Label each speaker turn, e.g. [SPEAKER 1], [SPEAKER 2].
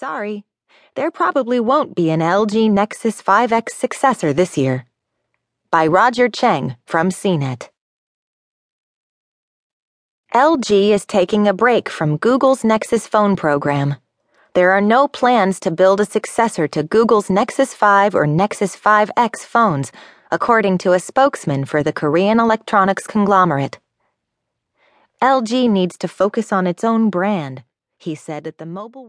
[SPEAKER 1] Sorry, there probably won't be an LG Nexus 5X successor this year. By Roger Cheng from CNET. LG is taking a break from Google's Nexus phone program. There are no plans to build a successor to Google's Nexus 5 or Nexus 5X phones, according to a spokesman for the Korean electronics conglomerate. LG needs to focus on its own brand, he said at the mobile